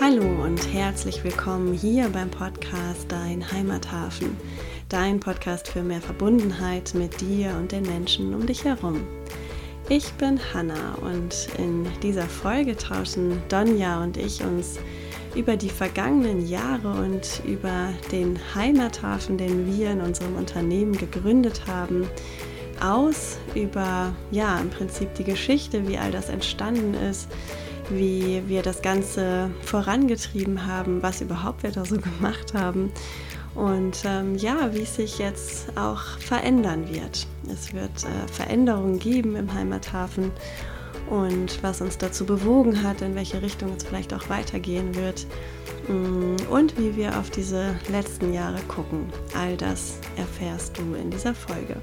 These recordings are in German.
Hallo und herzlich willkommen hier beim Podcast Dein Heimathafen, dein Podcast für mehr Verbundenheit mit dir und den Menschen um dich herum. Ich bin Hanna und in dieser Folge tauschen Donja und ich uns über die vergangenen Jahre und über den Heimathafen, den wir in unserem Unternehmen gegründet haben, aus, über ja, im Prinzip die Geschichte, wie all das entstanden ist, wie wir das Ganze vorangetrieben haben, was überhaupt wir da so gemacht haben und ähm, ja, wie es sich jetzt auch verändern wird. Es wird äh, Veränderungen geben im Heimathafen und was uns dazu bewogen hat, in welche Richtung es vielleicht auch weitergehen wird mm, und wie wir auf diese letzten Jahre gucken. All das erfährst du in dieser Folge.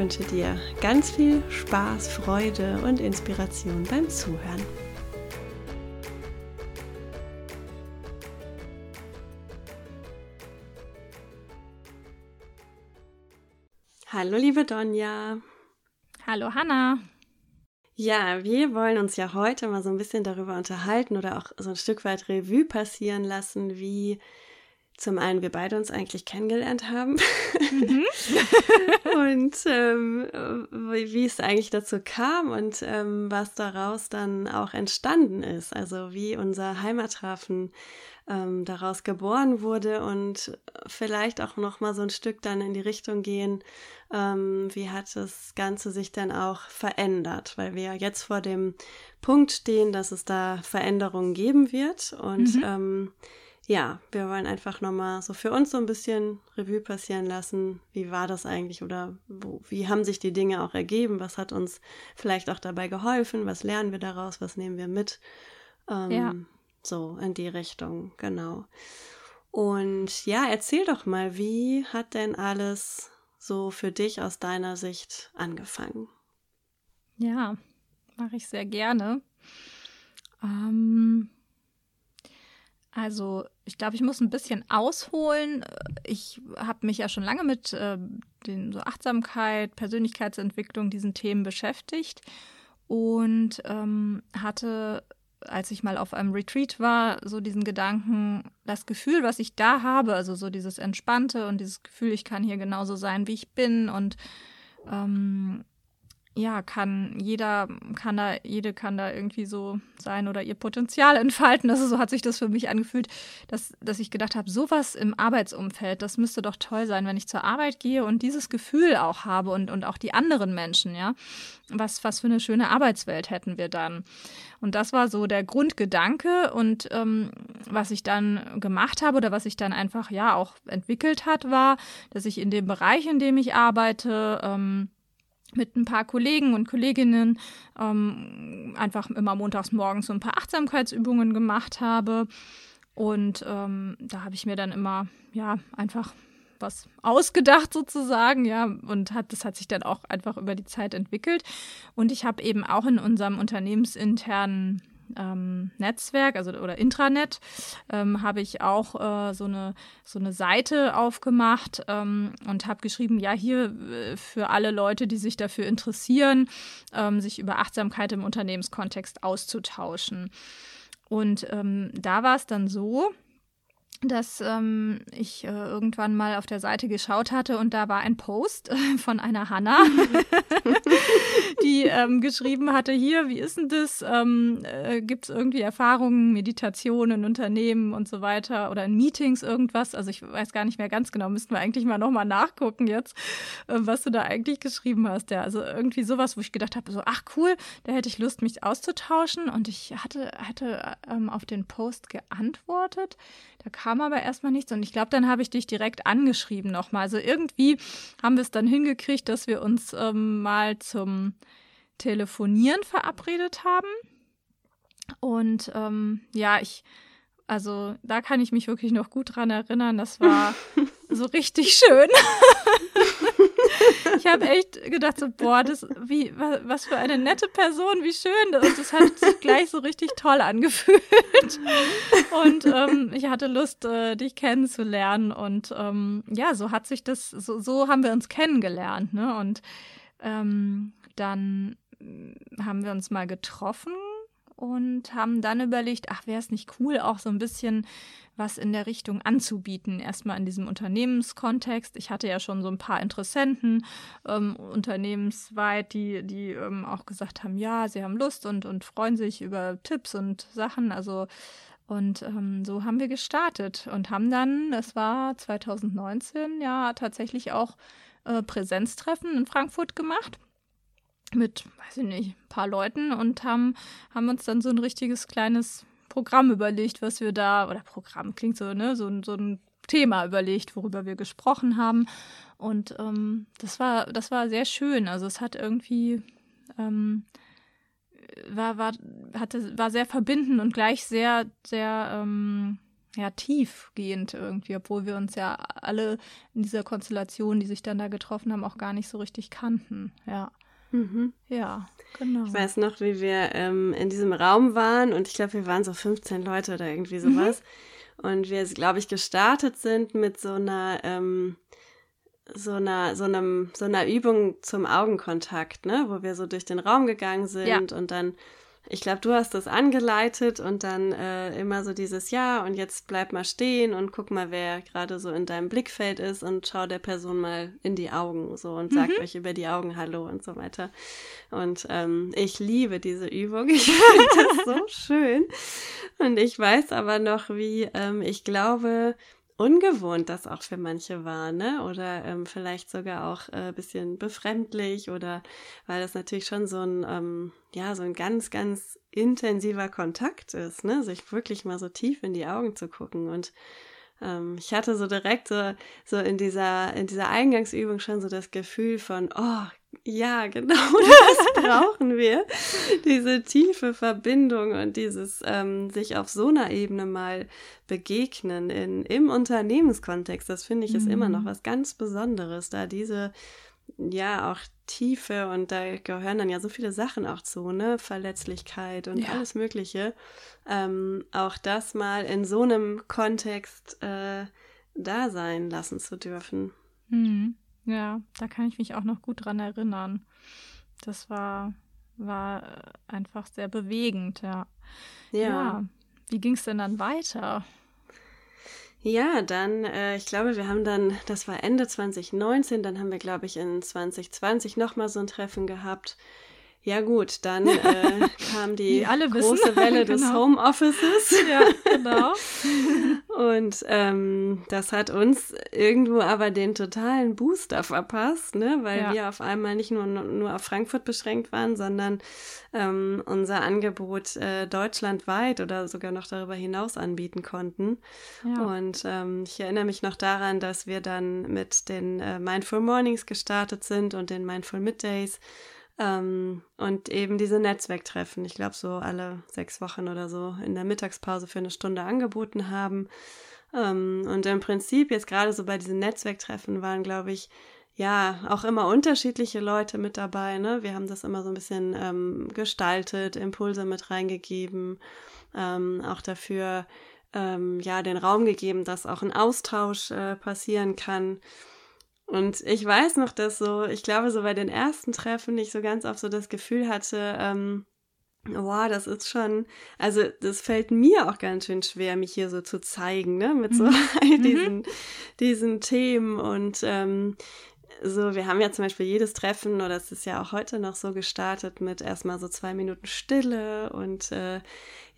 Ich wünsche dir ganz viel Spaß, Freude und Inspiration beim Zuhören. Hallo liebe Donja. Hallo Hanna. Ja, wir wollen uns ja heute mal so ein bisschen darüber unterhalten oder auch so ein Stück weit Revue passieren lassen, wie zum einen wir beide uns eigentlich kennengelernt haben mhm. und ähm, wie, wie, es eigentlich dazu kam und ähm, was daraus dann auch entstanden ist. Also wie unser Heimathafen ähm, daraus geboren wurde und vielleicht auch noch mal so ein Stück dann in die Richtung gehen, ähm, wie hat das Ganze sich dann auch verändert, weil wir jetzt vor dem Punkt stehen, dass es da Veränderungen geben wird und mhm. Ja, wir wollen einfach nochmal so für uns so ein bisschen Revue passieren lassen. Wie war das eigentlich oder wo, wie haben sich die Dinge auch ergeben? Was hat uns vielleicht auch dabei geholfen? Was lernen wir daraus? Was nehmen wir mit? Ähm, ja. So in die Richtung, genau. Und ja, erzähl doch mal, wie hat denn alles so für dich aus deiner Sicht angefangen? Ja, mache ich sehr gerne. Ähm, also, ich glaube, ich muss ein bisschen ausholen. Ich habe mich ja schon lange mit äh, den so Achtsamkeit, Persönlichkeitsentwicklung, diesen Themen beschäftigt und ähm, hatte, als ich mal auf einem Retreat war, so diesen Gedanken, das Gefühl, was ich da habe, also so dieses Entspannte und dieses Gefühl, ich kann hier genauso sein, wie ich bin und ähm, ja, kann jeder, kann da, jede kann da irgendwie so sein oder ihr Potenzial entfalten. Also so hat sich das für mich angefühlt, dass, dass ich gedacht habe, sowas im Arbeitsumfeld, das müsste doch toll sein, wenn ich zur Arbeit gehe und dieses Gefühl auch habe und, und auch die anderen Menschen, ja. Was, was für eine schöne Arbeitswelt hätten wir dann. Und das war so der Grundgedanke und ähm, was ich dann gemacht habe oder was sich dann einfach ja auch entwickelt hat, war, dass ich in dem Bereich, in dem ich arbeite, ähm, mit ein paar Kollegen und Kolleginnen ähm, einfach immer montags morgens so ein paar Achtsamkeitsübungen gemacht habe. Und ähm, da habe ich mir dann immer, ja, einfach was ausgedacht sozusagen, ja, und hat, das hat sich dann auch einfach über die Zeit entwickelt. Und ich habe eben auch in unserem unternehmensinternen ähm, Netzwerk, also oder Intranet, ähm, habe ich auch äh, so, eine, so eine Seite aufgemacht ähm, und habe geschrieben, ja, hier äh, für alle Leute, die sich dafür interessieren, ähm, sich über Achtsamkeit im Unternehmenskontext auszutauschen. Und ähm, da war es dann so, dass ähm, ich äh, irgendwann mal auf der Seite geschaut hatte und da war ein Post äh, von einer Hanna, die ähm, geschrieben hatte, hier, wie ist denn das? Ähm, äh, Gibt es irgendwie Erfahrungen, Meditationen Unternehmen und so weiter oder in Meetings irgendwas? Also ich weiß gar nicht mehr ganz genau, müssten wir eigentlich mal nochmal nachgucken jetzt, äh, was du da eigentlich geschrieben hast. Ja, also irgendwie sowas, wo ich gedacht habe, so, ach cool, da hätte ich Lust, mich auszutauschen und ich hatte, hatte ähm, auf den Post geantwortet. Da kam aber erstmal nichts und ich glaube, dann habe ich dich direkt angeschrieben nochmal. Also irgendwie haben wir es dann hingekriegt, dass wir uns ähm, mal zum Telefonieren verabredet haben. Und ähm, ja, ich, also da kann ich mich wirklich noch gut dran erinnern. Das war so richtig schön. ich habe echt gedacht, so, boah, das, wie, was für eine nette Person, wie schön. Und das hat sich gleich so richtig toll angefühlt. Und ähm, ich hatte Lust, äh, dich kennenzulernen. Und ähm, ja, so hat sich das, so, so haben wir uns kennengelernt. Ne? Und ähm, dann haben wir uns mal getroffen und haben dann überlegt, ach, wäre es nicht cool, auch so ein bisschen was in der Richtung anzubieten. Erstmal in diesem Unternehmenskontext. Ich hatte ja schon so ein paar Interessenten ähm, unternehmensweit, die, die ähm, auch gesagt haben, ja, sie haben Lust und, und freuen sich über Tipps und Sachen. Also und ähm, so haben wir gestartet und haben dann, es war 2019, ja tatsächlich auch äh, Präsenztreffen in Frankfurt gemacht mit, weiß ich nicht, ein paar Leuten und haben, haben uns dann so ein richtiges kleines Programm überlegt, was wir da, oder Programm klingt so, ne, so, so ein Thema überlegt, worüber wir gesprochen haben. Und ähm, das war, das war sehr schön. Also es hat irgendwie ähm, war, war, hatte, war sehr verbindend und gleich sehr, sehr ähm, ja, tiefgehend irgendwie, obwohl wir uns ja alle in dieser Konstellation, die sich dann da getroffen haben, auch gar nicht so richtig kannten. Ja. Mhm. Ja, genau. Ich weiß noch, wie wir ähm, in diesem Raum waren und ich glaube, wir waren so 15 Leute oder irgendwie mhm. sowas. Mhm. Und wir, glaube ich, gestartet sind mit so einer, ähm, so einer, so einem, so einer Übung zum Augenkontakt, ne, wo wir so durch den Raum gegangen sind ja. und dann ich glaube, du hast das angeleitet und dann äh, immer so dieses Ja und jetzt bleib mal stehen und guck mal, wer gerade so in deinem Blickfeld ist und schau der Person mal in die Augen so und sagt mhm. euch über die Augen Hallo und so weiter. Und ähm, ich liebe diese Übung. Ich finde das so schön. Und ich weiß aber noch, wie ähm, ich glaube, ungewohnt das auch für manche war, ne? Oder ähm, vielleicht sogar auch ein äh, bisschen befremdlich oder weil das natürlich schon so ein, ähm, ja, so ein ganz, ganz intensiver Kontakt ist, ne? Sich wirklich mal so tief in die Augen zu gucken und ähm, ich hatte so direkt so, so in dieser, in dieser Eingangsübung schon so das Gefühl von, oh, ja, genau, das brauchen wir. Diese tiefe Verbindung und dieses ähm, sich auf so einer Ebene mal begegnen in, im Unternehmenskontext, das finde ich ist mhm. immer noch mhm. was ganz Besonderes, da diese, ja, auch Tiefe und da gehören dann ja so viele Sachen auch zu, ne? Verletzlichkeit und ja. alles Mögliche. Ähm, auch das mal in so einem Kontext äh, da sein lassen zu dürfen. Mhm. Ja, da kann ich mich auch noch gut dran erinnern. Das war, war äh, einfach sehr bewegend, ja. Ja. ja. Wie ging es denn dann weiter? Ja, dann, äh, ich glaube, wir haben dann, das war Ende 2019, dann haben wir, glaube ich, in 2020 nochmal so ein Treffen gehabt. Ja gut, dann äh, kam die große Welle genau. des Homeoffices. Ja, genau. Und ähm, das hat uns irgendwo aber den totalen Booster verpasst, ne? weil ja. wir auf einmal nicht nur, nur auf Frankfurt beschränkt waren, sondern ähm, unser Angebot äh, deutschlandweit oder sogar noch darüber hinaus anbieten konnten. Ja. Und ähm, ich erinnere mich noch daran, dass wir dann mit den äh, Mindful Mornings gestartet sind und den Mindful Middays ähm, und eben diese Netzwerktreffen, ich glaube so alle sechs Wochen oder so in der Mittagspause für eine Stunde angeboten haben. Ähm, und im Prinzip jetzt gerade so bei diesen Netzwerktreffen waren, glaube ich, ja, auch immer unterschiedliche Leute mit dabei. Ne? Wir haben das immer so ein bisschen ähm, gestaltet, Impulse mit reingegeben, ähm, auch dafür ähm, ja den Raum gegeben, dass auch ein Austausch äh, passieren kann. Und ich weiß noch, dass so, ich glaube, so bei den ersten Treffen ich so ganz oft so das Gefühl hatte, ähm, Wow, das ist schon, also das fällt mir auch ganz schön schwer, mich hier so zu zeigen, ne, mit so mhm. all diesen, mhm. diesen Themen und ähm, so, wir haben ja zum Beispiel jedes Treffen, oder es ist ja auch heute noch so gestartet mit erstmal so zwei Minuten Stille und äh,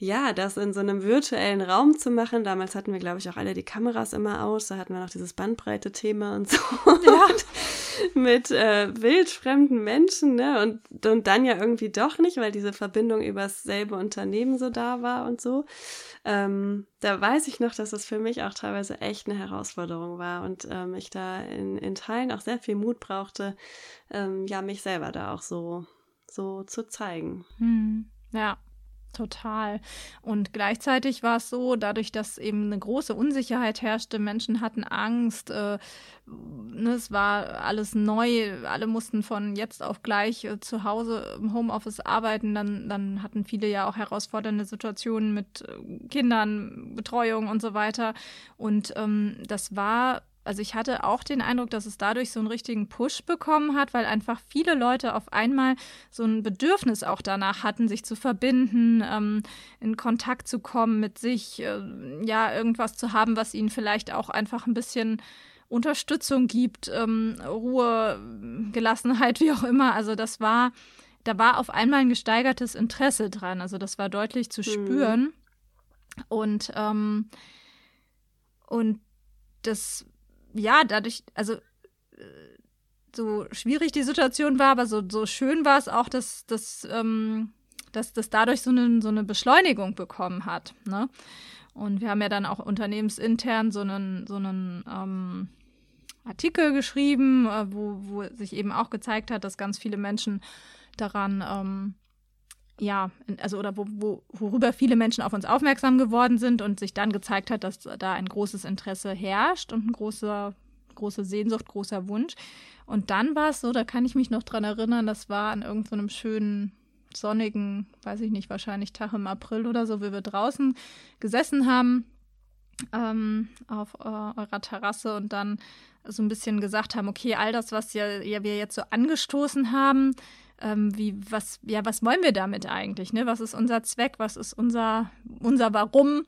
ja, das in so einem virtuellen Raum zu machen. Damals hatten wir, glaube ich, auch alle die Kameras immer aus. Da hatten wir noch dieses Bandbreite-Thema und so. Ja. mit äh, wildfremden Menschen, ne? Und, und dann ja irgendwie doch nicht, weil diese Verbindung übers selbe Unternehmen so da war und so. Ähm, da weiß ich noch, dass das für mich auch teilweise echt eine Herausforderung war und ähm, ich da in, in Teilen auch sehr viel Mut brauchte, ähm, ja, mich selber da auch so, so zu zeigen. Hm. Ja, Total. Und gleichzeitig war es so, dadurch, dass eben eine große Unsicherheit herrschte, Menschen hatten Angst, äh, ne, es war alles neu, alle mussten von jetzt auf gleich äh, zu Hause im Homeoffice arbeiten, dann, dann hatten viele ja auch herausfordernde Situationen mit äh, Kindern, Betreuung und so weiter. Und ähm, das war also ich hatte auch den Eindruck, dass es dadurch so einen richtigen Push bekommen hat, weil einfach viele Leute auf einmal so ein Bedürfnis auch danach hatten, sich zu verbinden, ähm, in Kontakt zu kommen mit sich, äh, ja, irgendwas zu haben, was ihnen vielleicht auch einfach ein bisschen Unterstützung gibt, ähm, Ruhe, Gelassenheit, wie auch immer. Also das war, da war auf einmal ein gesteigertes Interesse dran. Also das war deutlich zu mhm. spüren. Mhm. Und, ähm, und das ja, dadurch, also äh, so schwierig die Situation war, aber so, so schön war es auch, dass, dass, ähm, dass das dadurch so eine, so eine Beschleunigung bekommen hat. Ne? Und wir haben ja dann auch unternehmensintern so einen, so einen ähm, Artikel geschrieben, äh, wo, wo sich eben auch gezeigt hat, dass ganz viele Menschen daran, ähm, ja, also oder wo, wo, worüber viele Menschen auf uns aufmerksam geworden sind und sich dann gezeigt hat, dass da ein großes Interesse herrscht und ein großer, große Sehnsucht, großer Wunsch. Und dann war es so, da kann ich mich noch dran erinnern, das war an irgendeinem so schönen sonnigen, weiß ich nicht, wahrscheinlich Tag im April oder so, wie wir draußen gesessen haben ähm, auf äh, eurer Terrasse und dann so ein bisschen gesagt haben, okay, all das, was ja, ja wir jetzt so angestoßen haben, ähm, wie, was, ja, was wollen wir damit eigentlich? Ne? Was ist unser Zweck? Was ist unser, unser Warum?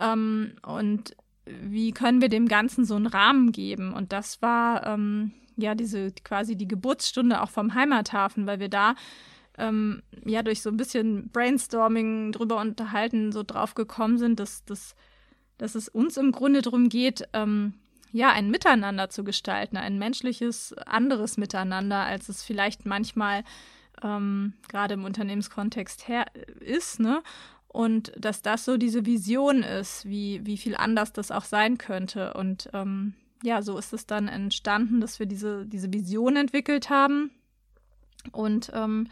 Ähm, und wie können wir dem Ganzen so einen Rahmen geben? Und das war ähm, ja diese quasi die Geburtsstunde auch vom Heimathafen, weil wir da ähm, ja durch so ein bisschen Brainstorming drüber unterhalten, so drauf gekommen sind, dass, dass, dass es uns im Grunde darum geht, ähm, ja, ein Miteinander zu gestalten, ein menschliches, anderes Miteinander, als es vielleicht manchmal ähm, gerade im Unternehmenskontext her ist, ne? Und dass das so diese Vision ist, wie, wie viel anders das auch sein könnte. Und ähm, ja, so ist es dann entstanden, dass wir diese, diese Vision entwickelt haben und, ähm,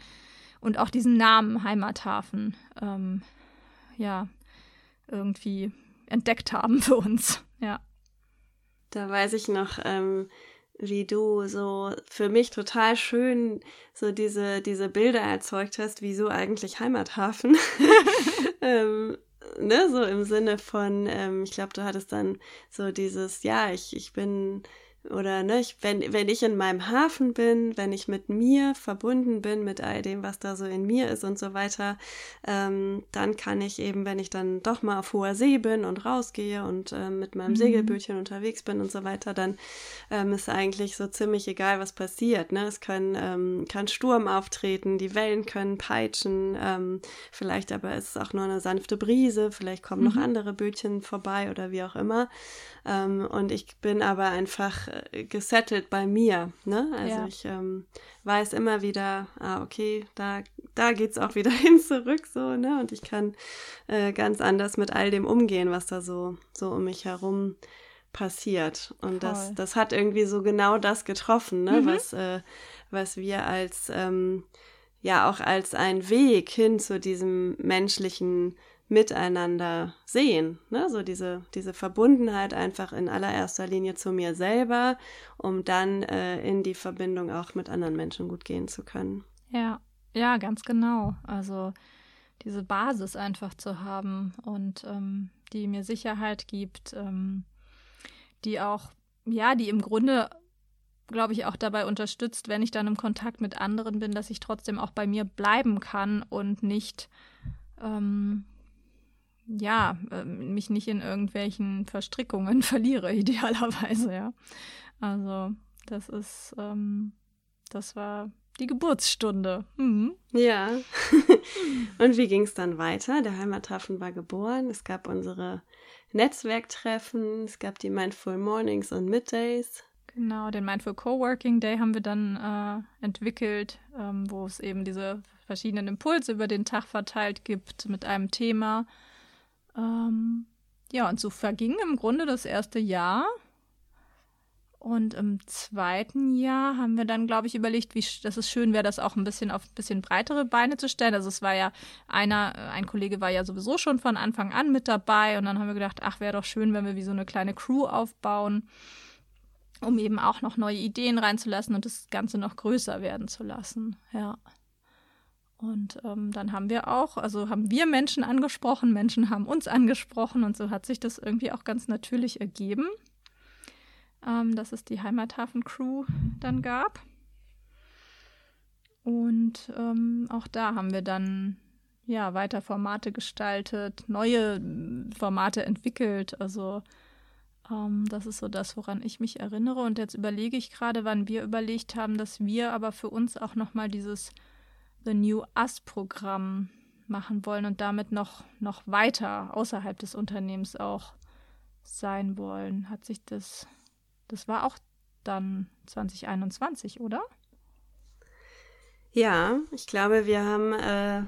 und auch diesen Namen Heimathafen ähm, ja irgendwie entdeckt haben für uns. Da weiß ich noch, ähm, wie du so für mich total schön so diese, diese Bilder erzeugt hast, wieso eigentlich Heimathafen. ähm, ne, so im Sinne von, ähm, ich glaube, du hattest dann so dieses, ja, ich, ich bin oder ne, ich, wenn, wenn ich in meinem Hafen bin, wenn ich mit mir verbunden bin, mit all dem, was da so in mir ist und so weiter, ähm, dann kann ich eben, wenn ich dann doch mal auf hoher See bin und rausgehe und äh, mit meinem mhm. Segelbötchen unterwegs bin und so weiter, dann ähm, ist eigentlich so ziemlich egal, was passiert. Ne? Es kann, ähm, kann Sturm auftreten, die Wellen können peitschen, ähm, vielleicht aber ist es auch nur eine sanfte Brise, vielleicht kommen mhm. noch andere Bötchen vorbei oder wie auch immer. Ähm, und ich bin aber einfach gesettelt bei mir. Ne? Also ja. ich ähm, weiß immer wieder, ah, okay, da, da geht es auch wieder hin zurück, so, ne? Und ich kann äh, ganz anders mit all dem umgehen, was da so, so um mich herum passiert. Und das, das hat irgendwie so genau das getroffen, ne? Mhm. was, äh, was wir als ähm, ja auch als ein Weg hin zu diesem menschlichen miteinander sehen. Ne? So diese, diese Verbundenheit einfach in allererster Linie zu mir selber, um dann äh, in die Verbindung auch mit anderen Menschen gut gehen zu können. Ja, ja, ganz genau. Also diese Basis einfach zu haben und ähm, die mir Sicherheit gibt, ähm, die auch, ja, die im Grunde glaube ich, auch dabei unterstützt, wenn ich dann im Kontakt mit anderen bin, dass ich trotzdem auch bei mir bleiben kann und nicht ähm, ja, ähm, mich nicht in irgendwelchen Verstrickungen verliere, idealerweise, ja. Also, das ist, ähm, das war die Geburtsstunde. Mhm. Ja. Und wie ging es dann weiter? Der Heimathafen war geboren. Es gab unsere Netzwerktreffen, es gab die Mindful Mornings und Middays. Genau, den Mindful Coworking Day haben wir dann äh, entwickelt, ähm, wo es eben diese verschiedenen Impulse über den Tag verteilt gibt mit einem Thema. Ähm, ja, und so verging im Grunde das erste Jahr. Und im zweiten Jahr haben wir dann, glaube ich, überlegt, wie dass es schön wäre, das auch ein bisschen auf ein bisschen breitere Beine zu stellen. Also es war ja einer, ein Kollege war ja sowieso schon von Anfang an mit dabei und dann haben wir gedacht, ach, wäre doch schön, wenn wir wie so eine kleine Crew aufbauen, um eben auch noch neue Ideen reinzulassen und das Ganze noch größer werden zu lassen. Ja. Und ähm, dann haben wir auch, also haben wir Menschen angesprochen, Menschen haben uns angesprochen und so hat sich das irgendwie auch ganz natürlich ergeben. ähm, dass es die Heimathafen-Crew dann gab. Und ähm, auch da haben wir dann ja weiter Formate gestaltet, neue äh, Formate entwickelt. Also ähm, das ist so das, woran ich mich erinnere. Und jetzt überlege ich gerade, wann wir überlegt haben, dass wir aber für uns auch nochmal dieses The New Us-Programm machen wollen und damit noch, noch weiter außerhalb des Unternehmens auch sein wollen. Hat sich das, das war auch dann 2021, oder? Ja, ich glaube, wir haben äh,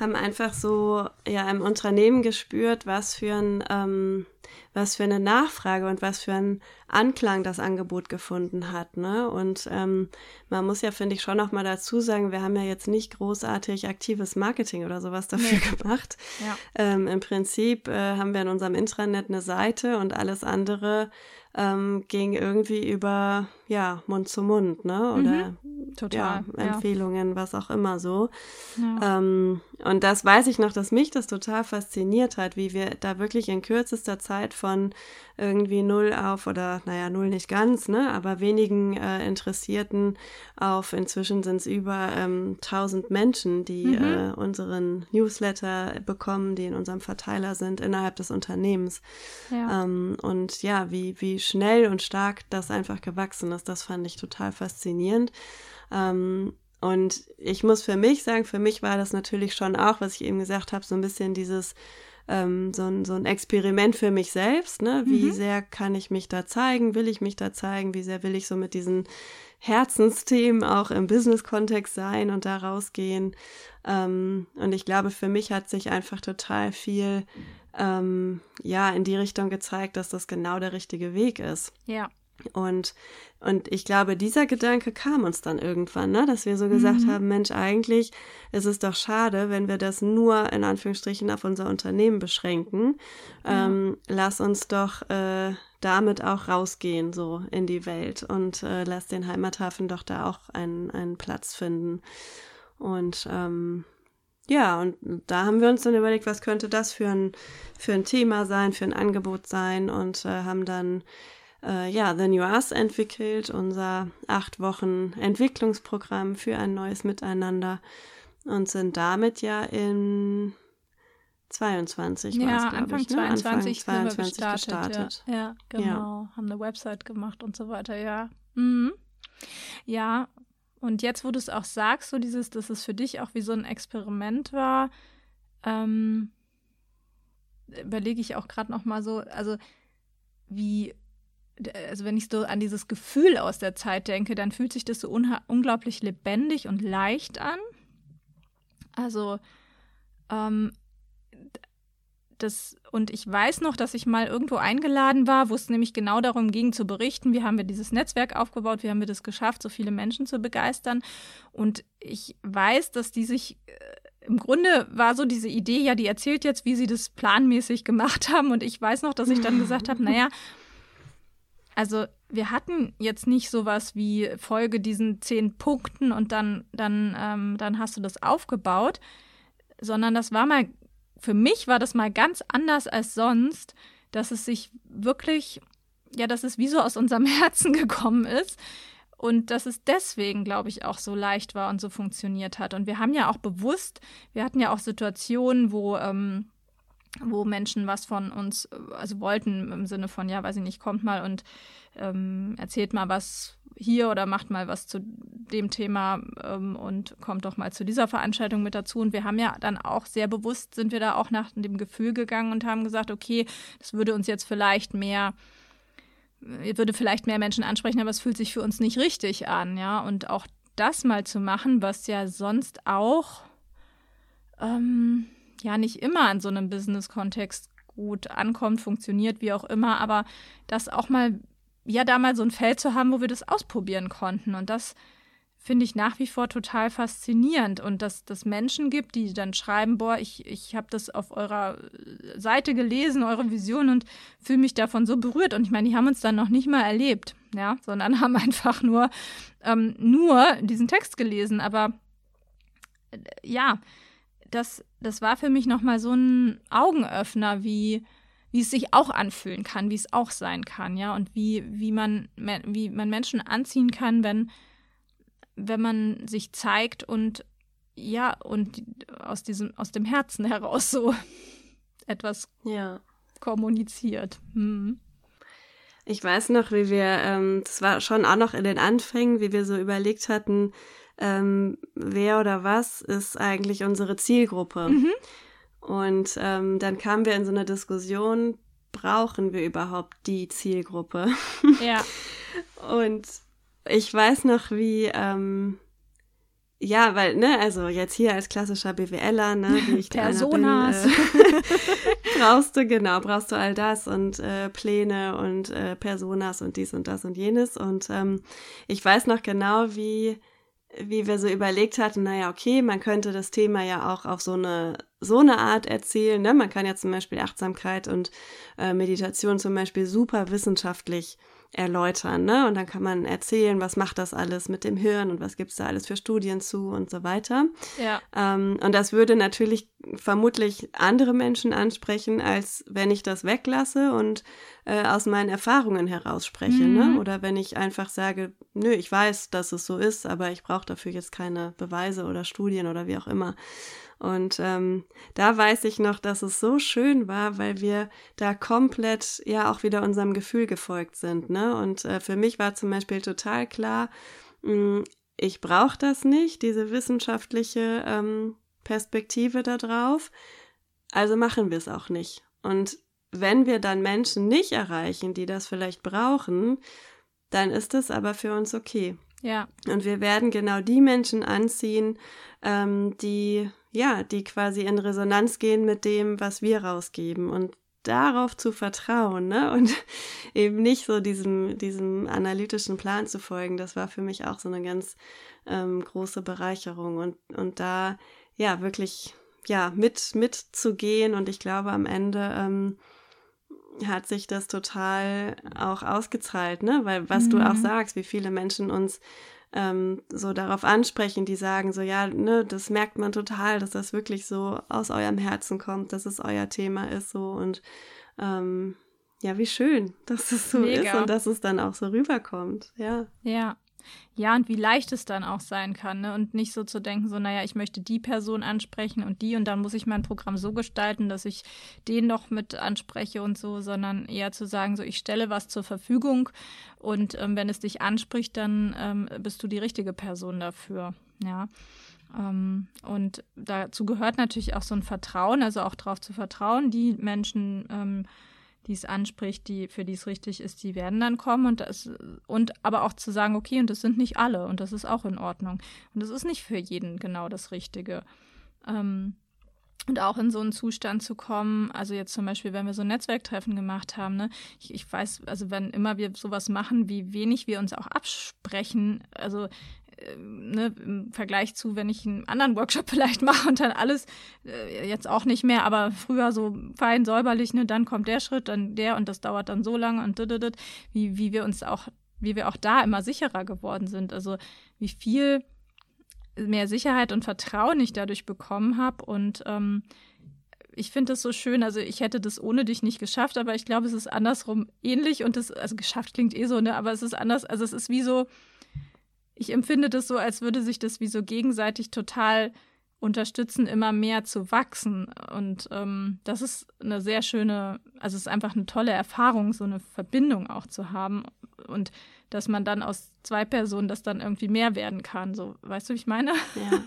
haben einfach so ja im Unternehmen gespürt, was für ein ähm, was für eine Nachfrage und was für ein Anklang das Angebot gefunden hat. Ne? Und ähm, man muss ja, finde ich, schon noch mal dazu sagen, wir haben ja jetzt nicht großartig aktives Marketing oder sowas dafür nee. gemacht. Ja. Ähm, Im Prinzip äh, haben wir in unserem Intranet eine Seite und alles andere ähm, ging irgendwie über ja Mund zu Mund, ne? Oder mhm, total, ja, Empfehlungen, ja. was auch immer so. Ja. Ähm, und das weiß ich noch, dass mich das total fasziniert hat, wie wir da wirklich in kürzester Zeit von irgendwie null auf oder naja, null nicht ganz, ne, aber wenigen äh, Interessierten auf inzwischen sind es über ähm, 1000 Menschen, die mhm. äh, unseren Newsletter bekommen, die in unserem Verteiler sind innerhalb des Unternehmens. Ja. Ähm, und ja, wie, wie schnell und stark das einfach gewachsen ist, das fand ich total faszinierend. Ähm, und ich muss für mich sagen, für mich war das natürlich schon auch, was ich eben gesagt habe, so ein bisschen dieses ähm, so, ein, so ein Experiment für mich selbst. Ne? Wie mhm. sehr kann ich mich da zeigen? Will ich mich da zeigen? Wie sehr will ich so mit diesen Herzensthemen auch im Business-Kontext sein und da rausgehen? Ähm, und ich glaube, für mich hat sich einfach total viel ähm, ja in die Richtung gezeigt, dass das genau der richtige Weg ist. Ja. Und, und ich glaube, dieser Gedanke kam uns dann irgendwann, ne? dass wir so gesagt mhm. haben, Mensch, eigentlich ist es doch schade, wenn wir das nur in Anführungsstrichen auf unser Unternehmen beschränken. Ja. Ähm, lass uns doch äh, damit auch rausgehen, so in die Welt und äh, lass den Heimathafen doch da auch einen, einen Platz finden. Und ähm, ja, und da haben wir uns dann überlegt, was könnte das für ein, für ein Thema sein, für ein Angebot sein und äh, haben dann äh, ja, The New Us entwickelt, unser acht Wochen Entwicklungsprogramm für ein neues Miteinander und sind damit ja in 22 ja, war es, Anfang ich, ne? 22, 22 gestartet. gestartet. Ja. ja, genau. Ja. Haben eine Website gemacht und so weiter, ja. Mhm. Ja, und jetzt, wo du es auch sagst, so dieses, dass es für dich auch wie so ein Experiment war, ähm, überlege ich auch gerade noch mal so, also wie also wenn ich so an dieses Gefühl aus der Zeit denke, dann fühlt sich das so unglaublich lebendig und leicht an. Also ähm, das, und ich weiß noch, dass ich mal irgendwo eingeladen war, wo es nämlich genau darum ging zu berichten, wie haben wir dieses Netzwerk aufgebaut, wie haben wir das geschafft, so viele Menschen zu begeistern. Und ich weiß, dass die sich äh, im Grunde war so diese Idee, ja, die erzählt jetzt, wie sie das planmäßig gemacht haben. Und ich weiß noch, dass ich dann gesagt habe, naja, also wir hatten jetzt nicht sowas wie Folge diesen zehn Punkten und dann, dann, ähm, dann hast du das aufgebaut, sondern das war mal, für mich war das mal ganz anders als sonst, dass es sich wirklich, ja, dass es wie so aus unserem Herzen gekommen ist. Und dass es deswegen, glaube ich, auch so leicht war und so funktioniert hat. Und wir haben ja auch bewusst, wir hatten ja auch Situationen, wo ähm, wo Menschen was von uns, also wollten im Sinne von, ja, weiß ich nicht, kommt mal und ähm, erzählt mal was hier oder macht mal was zu dem Thema ähm, und kommt doch mal zu dieser Veranstaltung mit dazu. Und wir haben ja dann auch sehr bewusst, sind wir da auch nach dem Gefühl gegangen und haben gesagt, okay, das würde uns jetzt vielleicht mehr, würde vielleicht mehr Menschen ansprechen, aber es fühlt sich für uns nicht richtig an, ja. Und auch das mal zu machen, was ja sonst auch ähm, ja nicht immer in so einem Business-Kontext gut ankommt, funktioniert, wie auch immer, aber das auch mal, ja, da mal so ein Feld zu haben, wo wir das ausprobieren konnten. Und das finde ich nach wie vor total faszinierend. Und dass es Menschen gibt, die dann schreiben, boah, ich, ich habe das auf eurer Seite gelesen, eure Vision und fühle mich davon so berührt. Und ich meine, die haben uns dann noch nicht mal erlebt, ja, sondern haben einfach nur, ähm, nur diesen Text gelesen. Aber äh, ja, das, das war für mich nochmal so ein Augenöffner, wie, wie es sich auch anfühlen kann, wie es auch sein kann, ja, und wie, wie man, wie man Menschen anziehen kann, wenn, wenn man sich zeigt und ja, und aus diesem, aus dem Herzen heraus so etwas ja. kommuniziert. Hm. Ich weiß noch, wie wir, ähm, das war schon auch noch in den Anfängen, wie wir so überlegt hatten, ähm, wer oder was ist eigentlich unsere Zielgruppe. Mhm. Und ähm, dann kamen wir in so eine Diskussion, brauchen wir überhaupt die Zielgruppe? Ja. Und ich weiß noch, wie, ähm, ja, weil, ne, also jetzt hier als klassischer BWLer, ne, wie ich Personas. Bin, äh, brauchst du, genau, brauchst du all das und äh, Pläne und äh, Personas und dies und das und jenes. Und ähm, ich weiß noch genau, wie, wie wir so überlegt hatten, naja, okay, man könnte das Thema ja auch auf so eine so eine Art erzählen. Ne? Man kann ja zum Beispiel Achtsamkeit und äh, Meditation zum Beispiel super wissenschaftlich erläutern, ne? Und dann kann man erzählen, was macht das alles mit dem Hirn und was gibt's da alles für Studien zu und so weiter. Ja. Ähm, und das würde natürlich vermutlich andere Menschen ansprechen, als wenn ich das weglasse und äh, aus meinen Erfahrungen heraus spreche, ne? mhm. ne? Oder wenn ich einfach sage, nö, ich weiß, dass es so ist, aber ich brauche dafür jetzt keine Beweise oder Studien oder wie auch immer. Und ähm, da weiß ich noch, dass es so schön war, weil wir da komplett ja auch wieder unserem Gefühl gefolgt sind. Ne? Und äh, für mich war zum Beispiel total klar, mh, hm, ich brauche das nicht, diese wissenschaftliche ähm, Perspektive da drauf. Also machen wir es auch nicht. Und wenn wir dann Menschen nicht erreichen, die das vielleicht brauchen, dann ist es aber für uns okay. Ja. Und wir werden genau die Menschen anziehen, ähm, die ja, die quasi in Resonanz gehen mit dem, was wir rausgeben und darauf zu vertrauen, ne? Und eben nicht so diesem, diesem analytischen Plan zu folgen. Das war für mich auch so eine ganz ähm, große Bereicherung und, und da ja wirklich ja mit mitzugehen und ich glaube am Ende ähm, hat sich das total auch ausgezahlt, ne? Weil was mhm. du auch mhm. sagst, wie viele Menschen uns ähm, so darauf ansprechen, die sagen so, ja, ne, das merkt man total, dass das wirklich so aus eurem Herzen kommt, dass es euer Thema ist so und ähm, ja, wie schön, dass es so Mega. ist und dass es dann auch so rüberkommt, ja. Ja, ja, und wie leicht es dann auch sein kann, ne? Und nicht so zu denken, so, naja, ich möchte die Person ansprechen und die und dann muss ich mein Programm so gestalten, dass ich den noch mit anspreche und so, sondern eher zu sagen, so, ich stelle was zur Verfügung und ähm, wenn es dich anspricht, dann ähm, bist du die richtige Person dafür, ja. Ähm, und dazu gehört natürlich auch so ein Vertrauen, also auch darauf zu vertrauen, die Menschen, ähm, die es anspricht, die, für die es richtig ist, die werden dann kommen und das, und aber auch zu sagen, okay, und das sind nicht alle und das ist auch in Ordnung. Und das ist nicht für jeden genau das Richtige. Ähm, und auch in so einen Zustand zu kommen, also jetzt zum Beispiel, wenn wir so ein Netzwerktreffen gemacht haben, ne, ich, ich weiß, also wenn immer wir sowas machen, wie wenig wir uns auch absprechen, also ne, im Vergleich zu, wenn ich einen anderen Workshop vielleicht mache und dann alles, äh, jetzt auch nicht mehr, aber früher so fein säuberlich, ne, dann kommt der Schritt, dann der und das dauert dann so lange und dit, wie, wie wir uns auch, wie wir auch da immer sicherer geworden sind. Also wie viel mehr Sicherheit und Vertrauen ich dadurch bekommen habe und ähm, ich finde das so schön. Also ich hätte das ohne dich nicht geschafft, aber ich glaube, es ist andersrum ähnlich und das, also geschafft klingt eh so, ne? Aber es ist anders, also es ist wie so, ich empfinde das so, als würde sich das wie so gegenseitig total unterstützen, immer mehr zu wachsen. Und ähm, das ist eine sehr schöne, also es ist einfach eine tolle Erfahrung, so eine Verbindung auch zu haben. Und dass man dann aus zwei Personen das dann irgendwie mehr werden kann. So, weißt du, wie ich meine? Ja,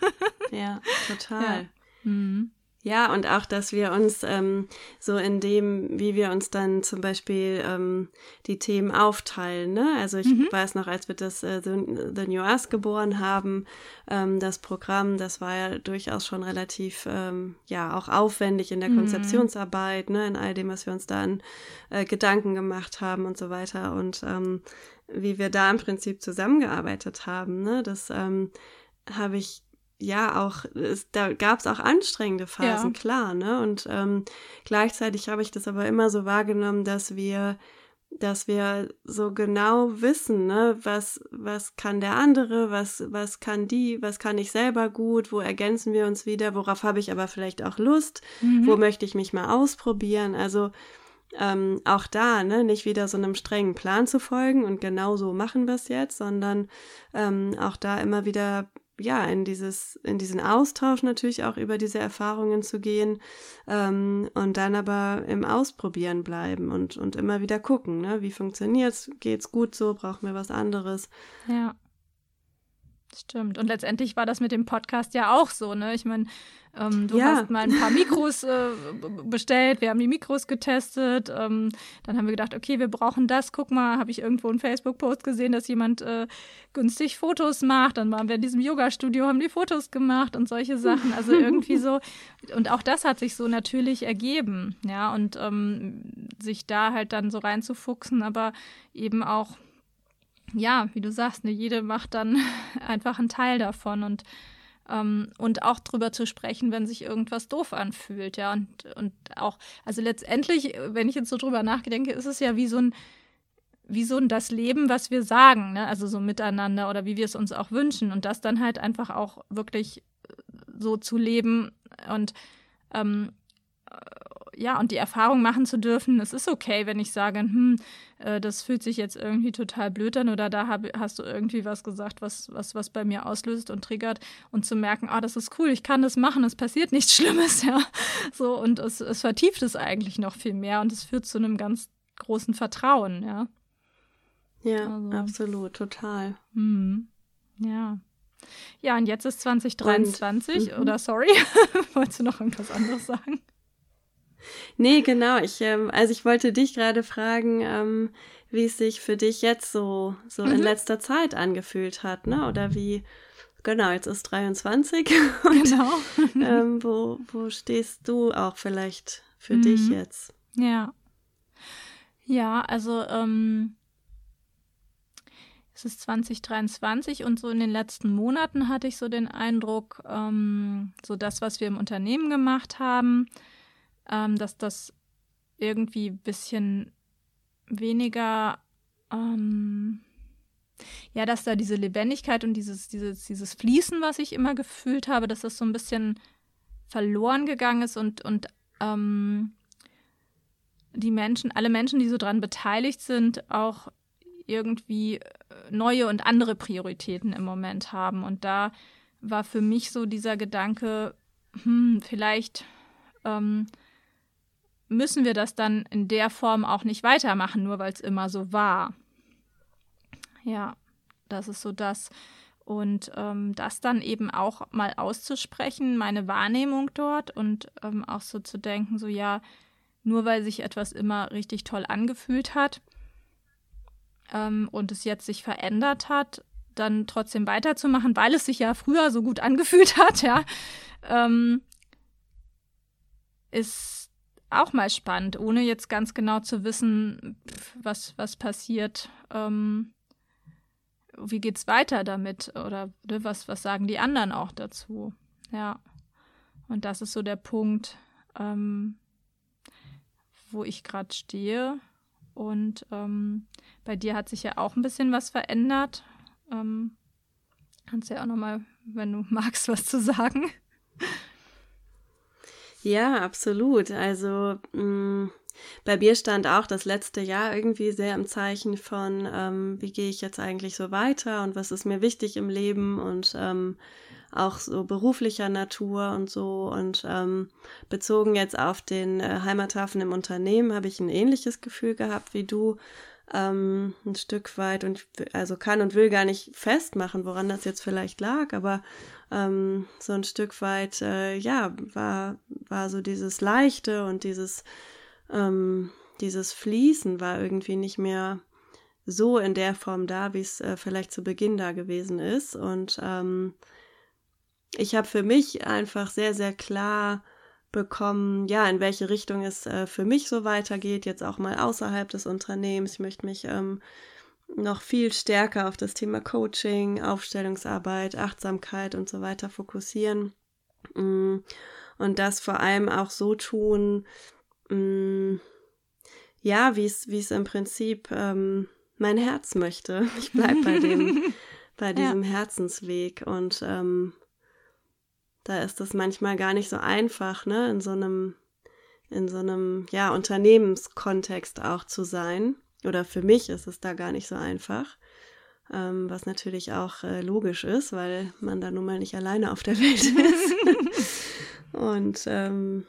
ja total. Ja. Mhm. Ja, und auch, dass wir uns ähm, so in dem, wie wir uns dann zum Beispiel ähm, die Themen aufteilen. Ne? Also ich mhm. weiß noch, als wir das äh, The, The New Us geboren haben, ähm, das Programm, das war ja durchaus schon relativ, ähm, ja, auch aufwendig in der mhm. Konzeptionsarbeit, ne? in all dem, was wir uns da an äh, Gedanken gemacht haben und so weiter. Und ähm, wie wir da im Prinzip zusammengearbeitet haben, ne? das ähm, habe ich ja auch, es, da gab es auch anstrengende Phasen, ja. klar, ne? Und ähm, gleichzeitig habe ich das aber immer so wahrgenommen, dass wir, dass wir so genau wissen, ne, was, was kann der andere, was, was kann die, was kann ich selber gut, wo ergänzen wir uns wieder, worauf habe ich aber vielleicht auch Lust, mhm. wo möchte ich mich mal ausprobieren. Also ähm, auch da, ne, nicht wieder so einem strengen Plan zu folgen und genau so machen wir es jetzt, sondern ähm, auch da immer wieder ja, in dieses, in diesen Austausch natürlich auch über diese Erfahrungen zu gehen ähm, und dann aber im Ausprobieren bleiben und, und immer wieder gucken, ne? Wie funktioniert's? Geht's gut so? Brauchen wir was anderes? Ja. Stimmt. Und letztendlich war das mit dem Podcast ja auch so, ne? Ich meine, ähm, du ja. hast mal ein paar Mikros äh, bestellt, wir haben die Mikros getestet. Ähm, dann haben wir gedacht, okay, wir brauchen das. Guck mal, habe ich irgendwo einen Facebook-Post gesehen, dass jemand äh, günstig Fotos macht. Dann waren wir in diesem Yoga-Studio, haben die Fotos gemacht und solche Sachen. Also irgendwie so. Und auch das hat sich so natürlich ergeben, ja. Und ähm, sich da halt dann so reinzufuchsen, aber eben auch ja, wie du sagst, ne, jede macht dann einfach einen Teil davon und ähm, und auch drüber zu sprechen, wenn sich irgendwas doof anfühlt, ja und und auch also letztendlich, wenn ich jetzt so drüber nachdenke, ist es ja wie so ein wie so das Leben, was wir sagen, ne? also so miteinander oder wie wir es uns auch wünschen und das dann halt einfach auch wirklich so zu leben und ähm, ja, und die Erfahrung machen zu dürfen, es ist okay, wenn ich sage, hm, äh, das fühlt sich jetzt irgendwie total blöd an oder da hab, hast du irgendwie was gesagt, was, was, was bei mir auslöst und triggert und zu merken, ah, das ist cool, ich kann das machen, es passiert nichts Schlimmes, ja. So, und es, es vertieft es eigentlich noch viel mehr und es führt zu einem ganz großen Vertrauen, ja. Ja, also. absolut, total. Hm. Ja. Ja, und jetzt ist 2023, und, mhm. oder sorry, wolltest du noch irgendwas anderes sagen? Nee, genau. Ich, ähm, also ich wollte dich gerade fragen, ähm, wie es sich für dich jetzt so, so mhm. in letzter Zeit angefühlt hat, ne? Oder wie, genau, jetzt ist 23. Und, genau. ähm, wo, wo stehst du auch vielleicht für mhm. dich jetzt? Ja. Ja, also ähm, es ist 2023 und so in den letzten Monaten hatte ich so den Eindruck, ähm, so das, was wir im Unternehmen gemacht haben, ähm, dass das irgendwie ein bisschen weniger, ähm, ja, dass da diese Lebendigkeit und dieses, dieses, dieses Fließen, was ich immer gefühlt habe, dass das so ein bisschen verloren gegangen ist und, und ähm, die Menschen, alle Menschen, die so dran beteiligt sind, auch irgendwie äh, neue und andere Prioritäten im Moment haben. Und da war für mich so dieser Gedanke, hm, vielleicht ähm, müssen wir das dann in der Form auch nicht weitermachen, nur weil es immer so war. Ja, das ist so das. Und ähm, das dann eben auch mal auszusprechen, meine Wahrnehmung dort und ähm, auch so zu denken, so ja, nur weil sich etwas immer richtig toll angefühlt hat ähm, und es jetzt sich verändert hat, dann trotzdem weiterzumachen, weil es sich ja früher so gut angefühlt hat, ja, ähm, ist auch mal spannend, ohne jetzt ganz genau zu wissen, was, was passiert. Ähm, wie geht's weiter damit? Oder ne, was, was sagen die anderen auch dazu? Ja. Und das ist so der Punkt, ähm, wo ich gerade stehe. Und ähm, bei dir hat sich ja auch ein bisschen was verändert. Ähm, kannst ja auch nochmal, wenn du magst, was zu sagen. Ja, absolut. Also mh, mm, bei mir stand auch das letzte Jahr irgendwie sehr im Zeichen von, ähm, wie gehe ich jetzt eigentlich so weiter und was ist mir wichtig im Leben und ähm, auch so beruflicher Natur und so. Und ähm, bezogen jetzt auf den äh, Heimathafen im Unternehmen habe ich ein ähnliches Gefühl gehabt wie du. Ähm, ein Stück weit und also kann und will gar nicht festmachen, woran das jetzt vielleicht lag, aber ähm, so ein Stück weit, äh, ja, war, war so dieses Leichte und dieses, ähm, dieses Fließen war irgendwie nicht mehr so in der Form da, wie es äh, vielleicht zu Beginn da gewesen ist. Und ähm, ich habe für mich einfach sehr, sehr klar bekommen, ja, in welche Richtung es äh, für mich so weitergeht, jetzt auch mal außerhalb des Unternehmens. Ich möchte mich ähm, noch viel stärker auf das Thema Coaching, Aufstellungsarbeit, Achtsamkeit und so weiter fokussieren. Mm, und das vor allem auch so tun, mm, ja, wie es, wie es im Prinzip ähm, mein Herz möchte. Ich bleibe bei dem, bei diesem ja. Herzensweg und ähm, da ist es manchmal gar nicht so einfach, ne, in so einem in so einem ja Unternehmenskontext auch zu sein. Oder für mich ist es da gar nicht so einfach, ähm, was natürlich auch äh, logisch ist, weil man da nun mal nicht alleine auf der Welt ist. und ähm,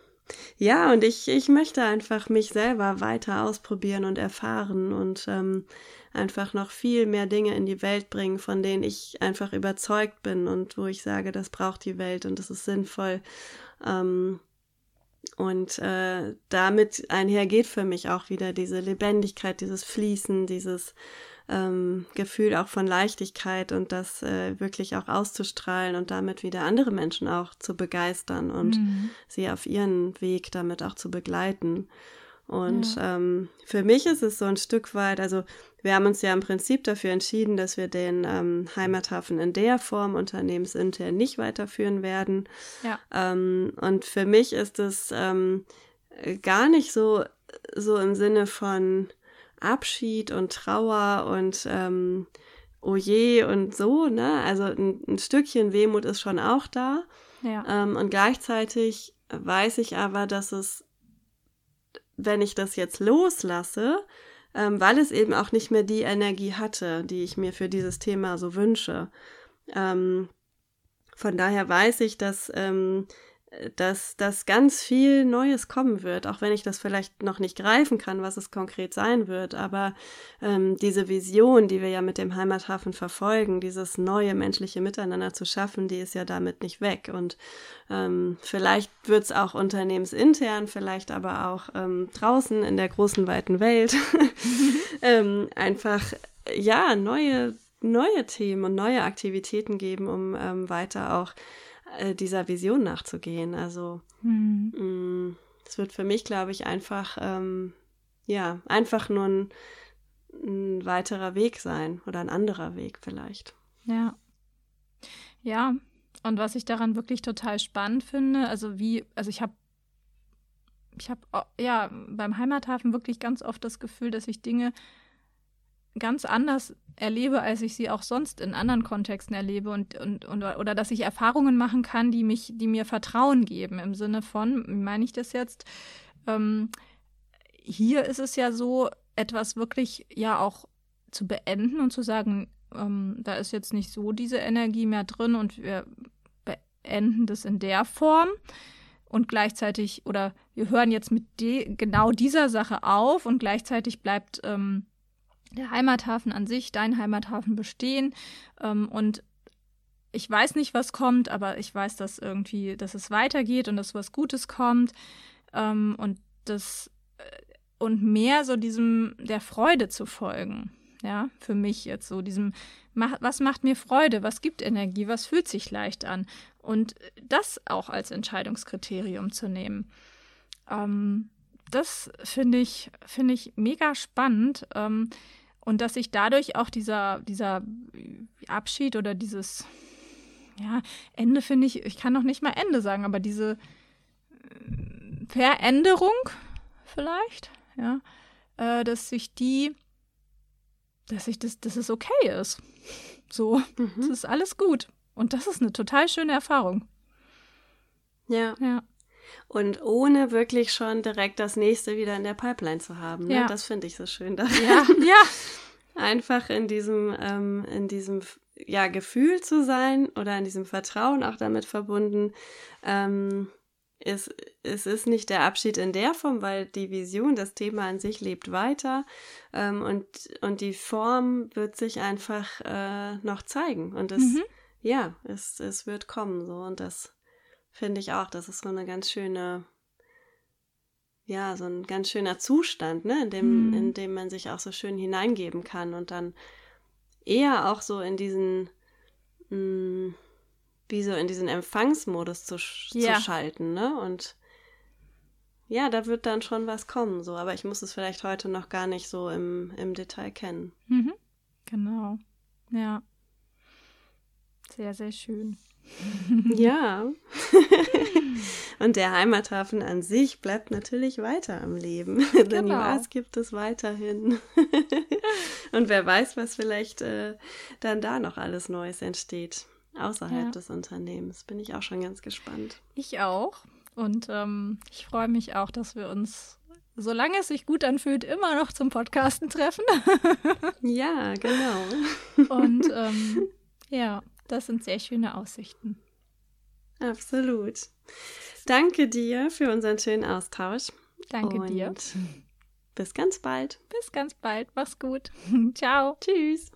ja, und ich, ich möchte einfach mich selber weiter ausprobieren und erfahren und ähm, einfach noch viel mehr Dinge in die Welt bringen, von denen ich einfach überzeugt bin und wo ich sage, das braucht die Welt und das ist sinnvoll. Ähm, und äh, damit einhergeht für mich auch wieder diese Lebendigkeit, dieses Fließen, dieses ähm, Gefühl auch von Leichtigkeit und das äh, wirklich auch auszustrahlen und damit wieder andere Menschen auch zu begeistern und mhm. sie auf ihren Weg damit auch zu begleiten. Und ja. ähm, für mich ist es so ein Stück weit, also wir haben uns ja im Prinzip dafür entschieden, dass wir den ähm, Heimathafen in der Form unternehmensintern nicht weiterführen werden. Ja. Ähm, und für mich ist es ähm, gar nicht so, so im Sinne von Abschied und Trauer und ähm, Oje und so, ne? Also ein, ein Stückchen Wehmut ist schon auch da. Ja. Ähm, und gleichzeitig weiß ich aber, dass es wenn ich das jetzt loslasse, ähm, weil es eben auch nicht mehr die Energie hatte, die ich mir für dieses Thema so wünsche. Ähm, von daher weiß ich, dass ähm, dass, dass ganz viel Neues kommen wird, auch wenn ich das vielleicht noch nicht greifen kann, was es konkret sein wird. Aber ähm, diese Vision, die wir ja mit dem Heimathafen verfolgen, dieses neue menschliche Miteinander zu schaffen, die ist ja damit nicht weg. Und ähm, vielleicht wird es auch unternehmensintern, vielleicht aber auch ähm, draußen in der großen, weiten Welt ähm, einfach, ja, neue, neue Themen und neue Aktivitäten geben, um ähm, weiter auch äh, dieser Vision nachzugehen. Also mhm. es wird für mich, glaube ich, einfach, ähm, ja, einfach nur ein, ein weiterer Weg sein oder ein anderer Weg vielleicht. Ja. Ja, und was ich daran wirklich total spannend finde, also wie, also ich habe ich habe ja beim Heimathafen wirklich ganz oft das Gefühl, dass ich Dinge ganz anders erlebe, als ich sie auch sonst in anderen Kontexten erlebe und, und, und oder dass ich Erfahrungen machen kann, die mich, die mir Vertrauen geben. Im Sinne von, wie meine ich das jetzt? Ähm, hier ist es ja so, etwas wirklich ja auch zu beenden und zu sagen, ähm, da ist jetzt nicht so diese Energie mehr drin und wir beenden das in der Form und gleichzeitig oder wir hören jetzt mit genau dieser Sache auf und gleichzeitig bleibt ähm, der Heimathafen an sich, dein Heimathafen bestehen. Ähm, und ich weiß nicht, was kommt, aber ich weiß, dass irgendwie, dass es weitergeht und dass was Gutes kommt. Ähm, und das äh, und mehr so diesem der Freude zu folgen. Ja, für mich jetzt so diesem, was macht mir Freude, was gibt Energie, was fühlt sich leicht an und das auch als Entscheidungskriterium zu nehmen. Ähm, das finde ich, finde ich mega spannend. Ähm, und dass sich dadurch auch dieser, dieser Abschied oder dieses ja, Ende finde ich, ich kann noch nicht mal Ende sagen, aber diese äh, Veränderung vielleicht, ja, äh, dass sich die, dass sich das, dass es okay ist. So, mhm. das ist alles gut. Und das ist eine total schöne Erfahrung. Ja. Ja. Und ohne wirklich schon direkt das nächste wieder in der Pipeline zu haben. Ne? Ja. Das finde ich so schön daran. Ja, ja. Einfach in diesem, ähm, in diesem ja, Gefühl zu sein oder in diesem Vertrauen auch damit verbunden. Ähm, es, es ist nicht der Abschied in der Form, weil die Vision, das Thema an sich lebt weiter ähm, und, und die Form wird sich einfach äh, noch zeigen. Und es, mhm. ja, es, es wird kommen so und das Finde ich auch. Das ist so eine ganz schöne, ja, so ein ganz schöner Zustand, ne, in dem, mhm. in dem man sich auch so schön hineingeben kann und dann eher auch so in diesen, mh, mm, wie so in diesen Empfangsmodus zu, ja. zu schalten, ne? Und ja, da wird dann schon was kommen, so, aber ich muss es vielleicht heute noch gar nicht so im, im Detail kennen. Mhm. Genau. Ja. Sehr, sehr schön. Ja. Und der Heimathafen an sich bleibt natürlich weiter am Leben. Genau. Denn was gibt es weiterhin. Und wer weiß, was vielleicht äh, dann da noch alles Neues entsteht. Außerhalb ja. des Unternehmens. Bin ich auch schon ganz gespannt. Ich auch. Und ähm, ich freue mich auch, dass wir uns, solange es sich gut anfühlt, immer noch zum Podcasten treffen. ja, genau. Und ähm, ja, das sind sehr schöne Aussichten. Absolut. Danke dir für unseren schönen Austausch. Danke Und dir. Bis ganz bald. Bis ganz bald. Mach's gut. Ciao. Tschüss.